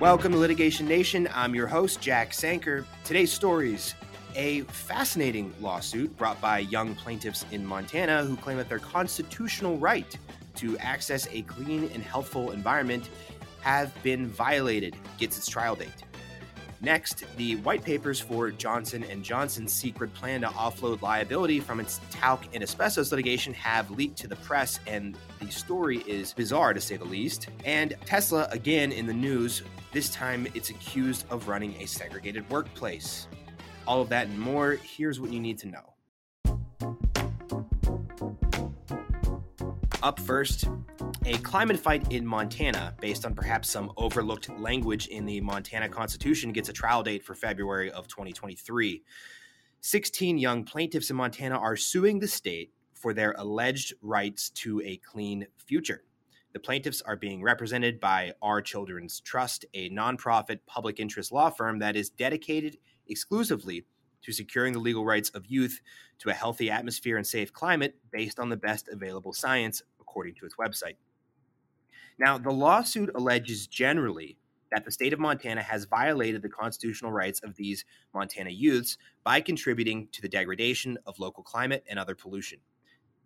Welcome to Litigation Nation. I'm your host, Jack Sanker. Today's stories a fascinating lawsuit brought by young plaintiffs in Montana who claim that their constitutional right to access a clean and healthful environment have been violated gets its trial date. Next, the white papers for Johnson & Johnson's secret plan to offload liability from its talc and asbestos litigation have leaked to the press and the story is bizarre to say the least. And Tesla again in the news, this time it's accused of running a segregated workplace. All of that and more, here's what you need to know. Up first, a climate fight in Montana, based on perhaps some overlooked language in the Montana Constitution, gets a trial date for February of 2023. 16 young plaintiffs in Montana are suing the state for their alleged rights to a clean future. The plaintiffs are being represented by Our Children's Trust, a nonprofit public interest law firm that is dedicated exclusively to securing the legal rights of youth to a healthy atmosphere and safe climate based on the best available science, according to its website. Now, the lawsuit alleges generally that the state of Montana has violated the constitutional rights of these Montana youths by contributing to the degradation of local climate and other pollution.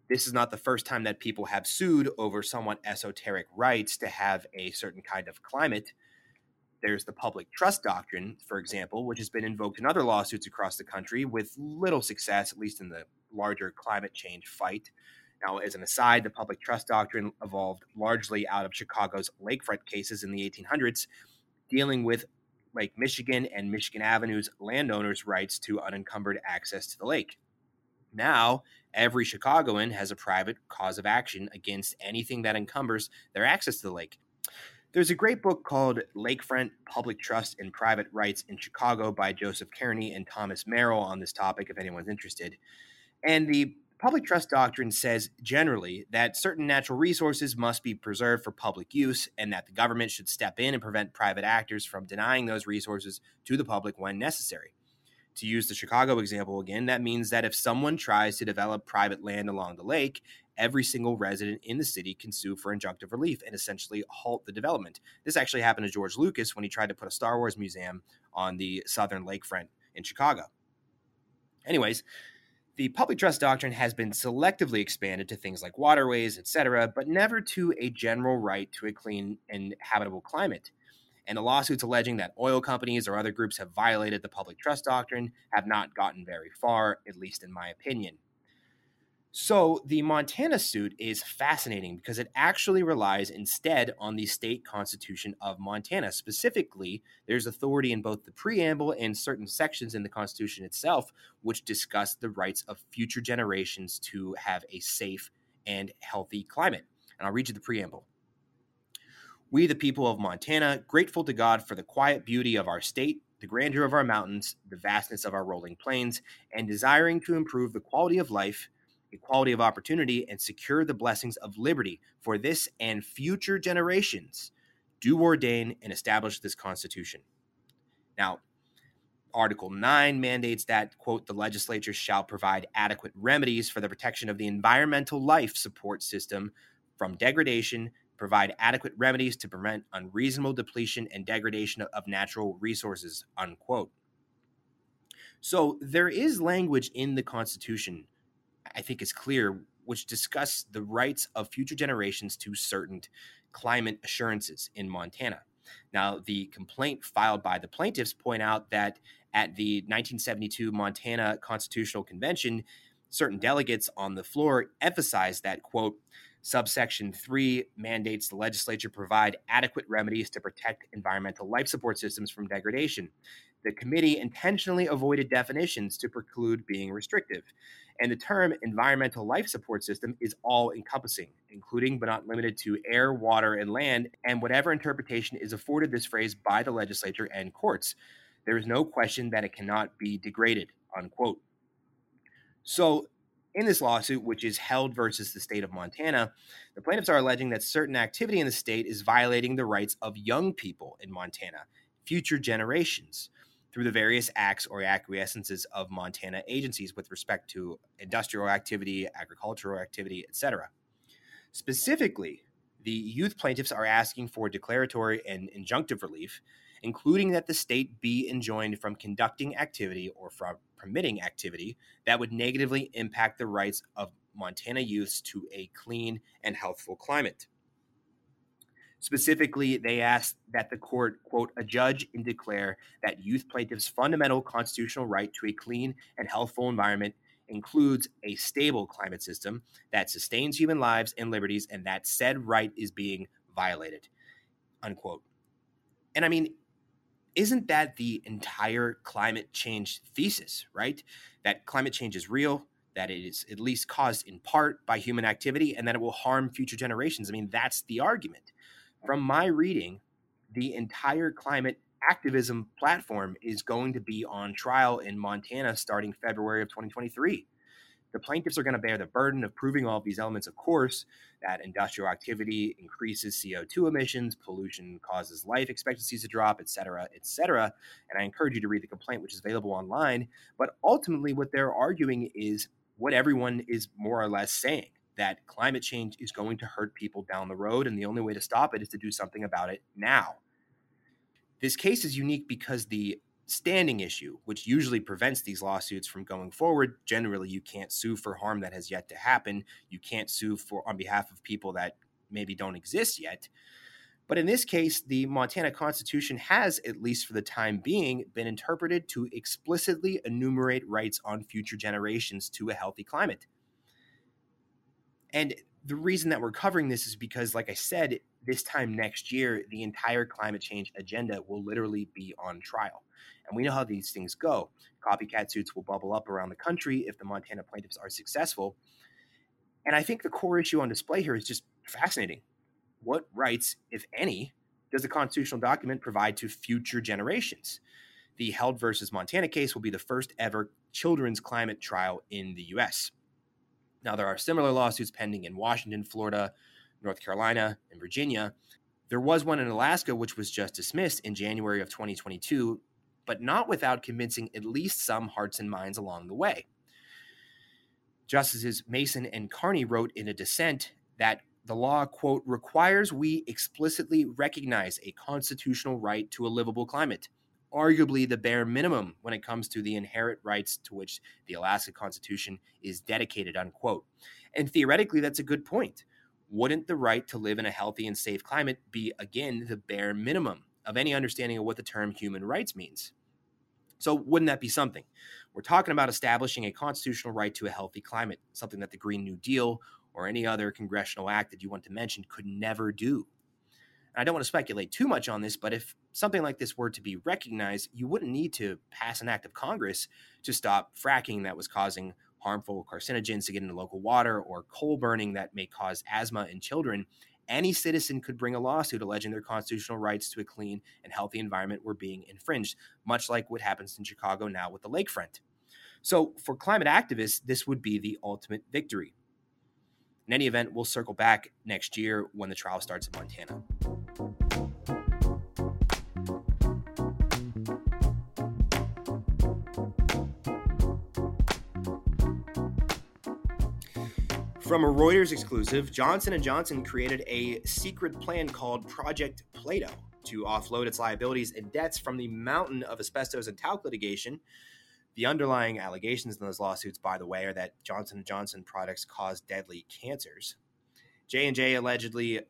This is not the first time that people have sued over somewhat esoteric rights to have a certain kind of climate. There's the public trust doctrine, for example, which has been invoked in other lawsuits across the country with little success, at least in the larger climate change fight. Now, as an aside, the public trust doctrine evolved largely out of Chicago's lakefront cases in the 1800s, dealing with Lake Michigan and Michigan Avenue's landowners' rights to unencumbered access to the lake. Now, every Chicagoan has a private cause of action against anything that encumbers their access to the lake. There's a great book called Lakefront Public Trust and Private Rights in Chicago by Joseph Kearney and Thomas Merrill on this topic, if anyone's interested. And the public trust doctrine says generally that certain natural resources must be preserved for public use and that the government should step in and prevent private actors from denying those resources to the public when necessary. To use the Chicago example again, that means that if someone tries to develop private land along the lake, every single resident in the city can sue for injunctive relief and essentially halt the development. This actually happened to George Lucas when he tried to put a Star Wars museum on the southern lakefront in Chicago. Anyways, the public trust doctrine has been selectively expanded to things like waterways, etc., but never to a general right to a clean and habitable climate. And the lawsuits alleging that oil companies or other groups have violated the public trust doctrine have not gotten very far, at least in my opinion. So the Montana suit is fascinating because it actually relies instead on the state constitution of Montana. Specifically, there's authority in both the preamble and certain sections in the constitution itself, which discuss the rights of future generations to have a safe and healthy climate. And I'll read you the preamble. We, the people of Montana, grateful to God for the quiet beauty of our state, the grandeur of our mountains, the vastness of our rolling plains, and desiring to improve the quality of life equality of opportunity, and secure the blessings of liberty for this and future generations, do ordain and establish this Constitution. Now, Article 9 mandates that, quote, the legislature shall provide adequate remedies for the protection of the environmental life support system from degradation, provide adequate remedies to prevent unreasonable depletion and degradation of natural resources, unquote. So there is language in the Constitution I think is clear, which discuss the rights of future generations to certain climate assurances in Montana. Now, the complaint filed by the plaintiffs point out that at the 1972 Montana Constitutional Convention, certain delegates on the floor emphasized that, quote, subsection 3 mandates the legislature provide adequate remedies to protect environmental life support systems from degradation. The committee intentionally avoided definitions to preclude being restrictive. And the term environmental life support system is all encompassing, including but not limited to air, water, and land, and whatever interpretation is afforded this phrase by the legislature and courts. There is no question that it cannot be degraded, unquote. So, in this lawsuit, which is held versus the state of Montana, the plaintiffs are alleging that certain activity in the state is violating the rights of young people in Montana, future generations through the various acts or acquiescences of Montana agencies with respect to industrial activity, agricultural activity, etc. Specifically, the youth plaintiffs are asking for declaratory and injunctive relief, including that the state be enjoined from conducting activity or from permitting activity that would negatively impact the rights of Montana youths to a clean and healthful climate. Specifically, they asked that the court, quote, adjudge and declare that youth plaintiffs' fundamental constitutional right to a clean and healthful environment includes a stable climate system that sustains human lives and liberties, and that said right is being violated, unquote. And I mean, isn't that the entire climate change thesis, right? That climate change is real, that it is at least caused in part by human activity, and that it will harm future generations. I mean, that's the argument. From my reading, the entire climate activism platform is going to be on trial in Montana starting February of 2023. The plaintiffs are going to bear the burden of proving all of these elements, of course, that industrial activity increases CO2 emissions, pollution causes life expectancies to drop, et cetera, et cetera. And I encourage you to read the complaint, which is available online. But ultimately, what they're arguing is what everyone is more or less saying that climate change is going to hurt people down the road. And the only way to stop it is to do something about it now. This case is unique because the standing issue, which usually prevents these lawsuits from going forward, generally you can't sue for harm that has yet to happen. You can't sue for on behalf of people that maybe don't exist yet. But in this case, the Montana Constitution has, at least for the time being, been interpreted to explicitly enumerate rights on future generations to a healthy climate. And the reason that we're covering this is because, like I said, this time next year, the entire climate change agenda will literally be on trial. And we know how these things go. Copycat suits will bubble up around the country if the Montana plaintiffs are successful. And I think the core issue on display here is just fascinating. What rights, if any, does the constitutional document provide to future generations? The Held versus Montana case will be the first ever children's climate trial in the US. Now, there are similar lawsuits pending in Washington, Florida, North Carolina, and Virginia. There was one in Alaska, which was just dismissed in January of 2022, but not without convincing at least some hearts and minds along the way. Justices Maassen and Carney wrote in a dissent that the law, quote, requires we explicitly recognize a constitutional right to a livable climate, arguably the bare minimum when it comes to the inherent rights to which the Alaska Constitution is dedicated, unquote. And theoretically, that's a good point wouldn't the right to live in a healthy and safe climate be, again, the bare minimum of any understanding of what the term human rights means? So, wouldn't that be something? We're talking about establishing a constitutional right to a healthy climate, something that the Green New Deal or any other congressional act that you want to mention could never do. And I don't want to speculate too much on this, but if something like this were to be recognized, you wouldn't need to pass an act of Congress to stop fracking that was causing harmful carcinogens to get into local water or coal burning that may cause asthma in children, any citizen could bring a lawsuit alleging their constitutional rights to a clean and healthy environment were being infringed, much like what happens in Chicago now with the lakefront. So, for climate activists, this would be the ultimate victory. In any event, we'll circle back next year when the trial starts in Montana. From a Reuters exclusive, Johnson & Johnson created a secret plan called Project Plato to offload its liabilities and debts from the mountain of asbestos and talc litigation. The underlying allegations in those lawsuits, by the way, are that Johnson & Johnson products cause deadly cancers. J&J allegedly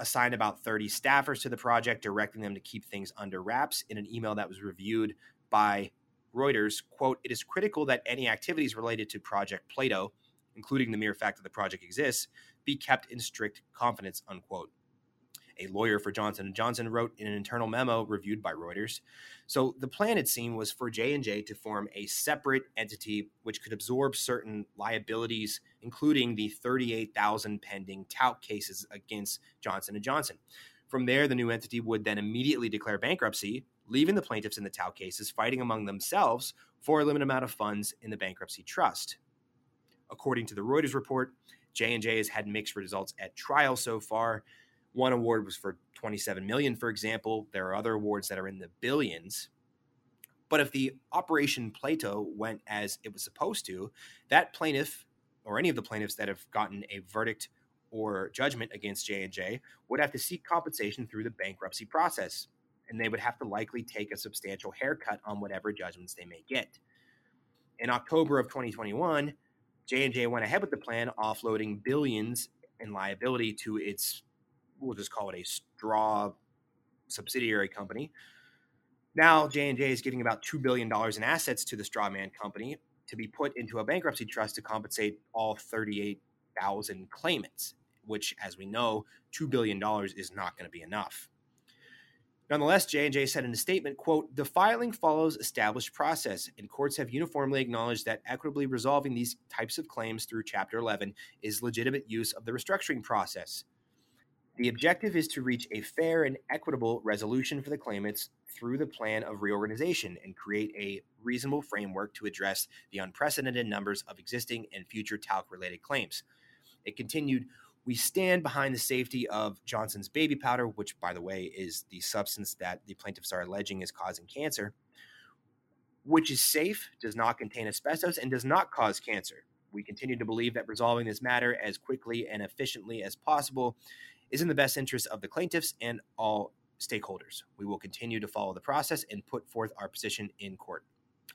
assigned about 30 staffers to the project, directing them to keep things under wraps in an email that was reviewed by Reuters. Quote, it is critical that any activities related to Project Plato – including the mere fact that the project exists, be kept in strict confidence, unquote. A lawyer for Johnson & Johnson wrote in an internal memo reviewed by Reuters. So the plan it seemed was for J&J to form a separate entity which could absorb certain liabilities including the 38,000 pending talc cases against Johnson & Johnson. From there the new entity would then immediately declare bankruptcy, leaving the plaintiffs in the talc cases fighting among themselves for a limited amount of funds in the bankruptcy trust. According to the Reuters report, J&J has had mixed results at trial so far. One award was for 27 million, for example. There are other awards that are in the billions. But if the Operation Plato went as it was supposed to, that plaintiff or any of the plaintiffs that have gotten a verdict or judgment against J&J would have to seek compensation through the bankruptcy process. and they would have to likely take a substantial haircut on whatever judgments they may get. In October of 2021, J&J went ahead with the plan, offloading billions in liability to its, we'll just call it a straw subsidiary company. Now J&J is giving about $2 billion in assets to the strawman company to be put into a bankruptcy trust to compensate all 38,000 claimants, which, as we know, $2 billion is not going to be enough. Nonetheless, J&J said in a statement, quote, "The filing follows established process, and courts have uniformly acknowledged that equitably resolving these types of claims through Chapter 11 is legitimate use of the restructuring process. The objective is to reach a fair and equitable resolution for the claimants through the plan of reorganization and create a reasonable framework to address the unprecedented numbers of existing and future talc related claims." It continued, we stand behind the safety of Johnson's baby powder, which, by the way, is the substance that the plaintiffs are alleging is causing cancer, which is safe, does not contain asbestos, and does not cause cancer. We continue to believe that resolving this matter as quickly and efficiently as possible is in the best interest of the plaintiffs and all stakeholders. We will continue to follow the process and put forth our position in court.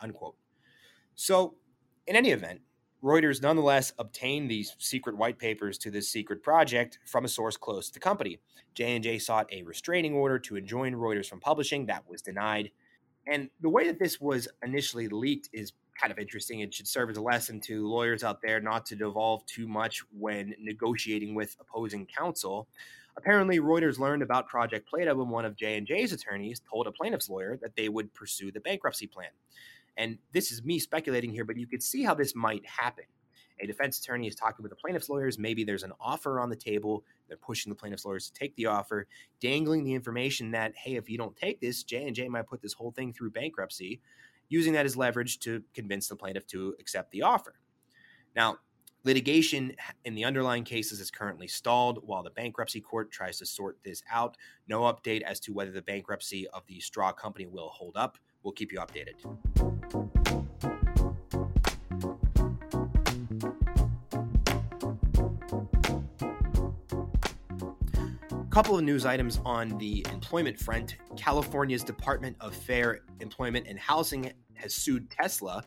Unquote. So, in any event, Reuters nonetheless obtained these secret white papers to this secret project from a source close to the company. J&J sought a restraining order to enjoin Reuters from publishing. That was denied. And the way that this was initially leaked is kind of interesting. It should serve as a lesson to lawyers out there not to devolve too much when negotiating with opposing counsel. Apparently, Reuters learned about Project Plato when one of J&J's attorneys told a plaintiff's lawyer that they would pursue the bankruptcy plan. And this is me speculating here, but you could see how this might happen. A defense attorney is talking with the plaintiff's lawyers. Maybe there's an offer on the table. They're pushing the plaintiff's lawyers to take the offer, dangling the information that, hey, if you don't take this, J and J might put this whole thing through bankruptcy, using that as leverage to convince the plaintiff to accept the offer. Now, litigation in the underlying cases is currently stalled while the bankruptcy court tries to sort this out. No update as to whether the bankruptcy of the straw company will hold up. We'll keep you updated. Couple of news items on the employment front. California's Department of Fair Employment and Housing has sued Tesla,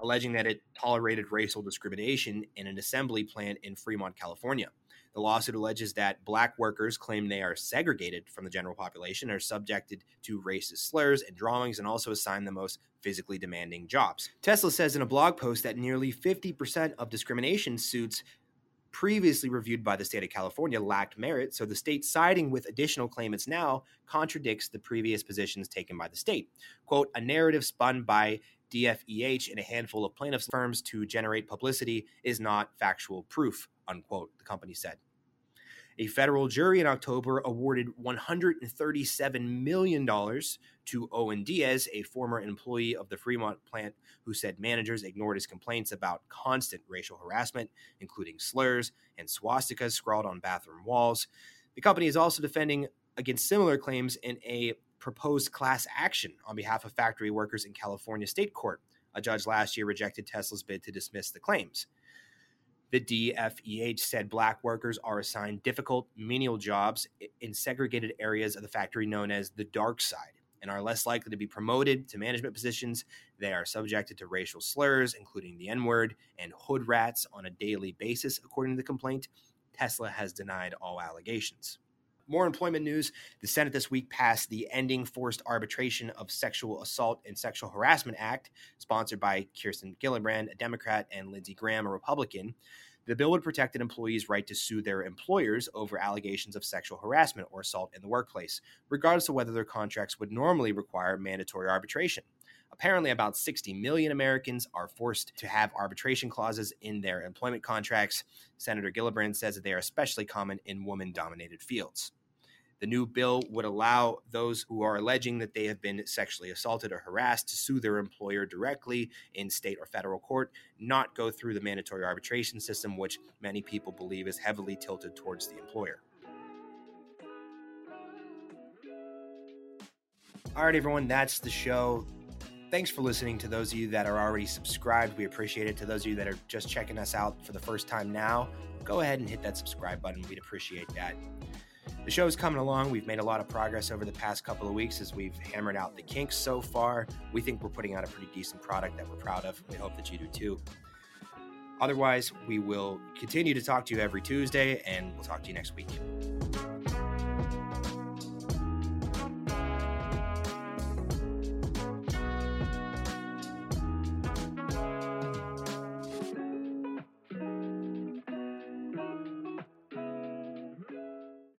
alleging that it tolerated racial discrimination in an assembly plant in Fremont, California. The lawsuit alleges that black workers claim they are segregated from the general population, are subjected to racist slurs and drawings, and also assigned the most physically demanding jobs. Tesla says in a blog post that nearly 50% of discrimination suits previously reviewed by the state of California lacked merit, so the state siding with additional claimants now contradicts the previous positions taken by the state. Quote, a narrative spun by DFEH and a handful of plaintiffs' firms to generate publicity is not factual proof, unquote, the company said. A federal jury in October awarded $137 million to Owen Diaz, a former employee of the Fremont plant who said managers ignored his complaints about constant racial harassment, including slurs and swastikas scrawled on bathroom walls. The company is also defending against similar claims in a proposed class action on behalf of factory workers in California state court. A judge last year rejected Tesla's bid to dismiss the claims. The DFEH said black workers are assigned difficult menial jobs in segregated areas of the factory known as the dark side and are less likely to be promoted to management positions. They are subjected to racial slurs, including the N word and hood rats, on a daily basis, according to the complaint. Tesla has denied all allegations. More employment news. The Senate this week passed the Ending Forced Arbitration of Sexual Assault and Sexual Harassment Act, sponsored by Kirsten Gillibrand, a Democrat, and Lindsey Graham, a Republican. The bill would protect an employee's right to sue their employers over allegations of sexual harassment or assault in the workplace, regardless of whether their contracts would normally require mandatory arbitration. Apparently, about 60 million Americans are forced to have arbitration clauses in their employment contracts. Senator Gillibrand says that they are especially common in woman dominated fields. The new bill would allow those who are alleging that they have been sexually assaulted or harassed to sue their employer directly in state or federal court, not go through the mandatory arbitration system, which many people believe is heavily tilted towards the employer. All right, everyone, that's the show. Thanks for listening to those of you that are already subscribed. We appreciate it. To those of you that are just checking us out for the first time now, go ahead and hit that subscribe button. We'd appreciate that. The show is coming along. We've made a lot of progress over the past couple of weeks as we've hammered out the kinks so far. We think we're putting out a pretty decent product that we're proud of. We hope that you do too. Otherwise, we will continue to talk to you every Tuesday, and we'll talk to you next week.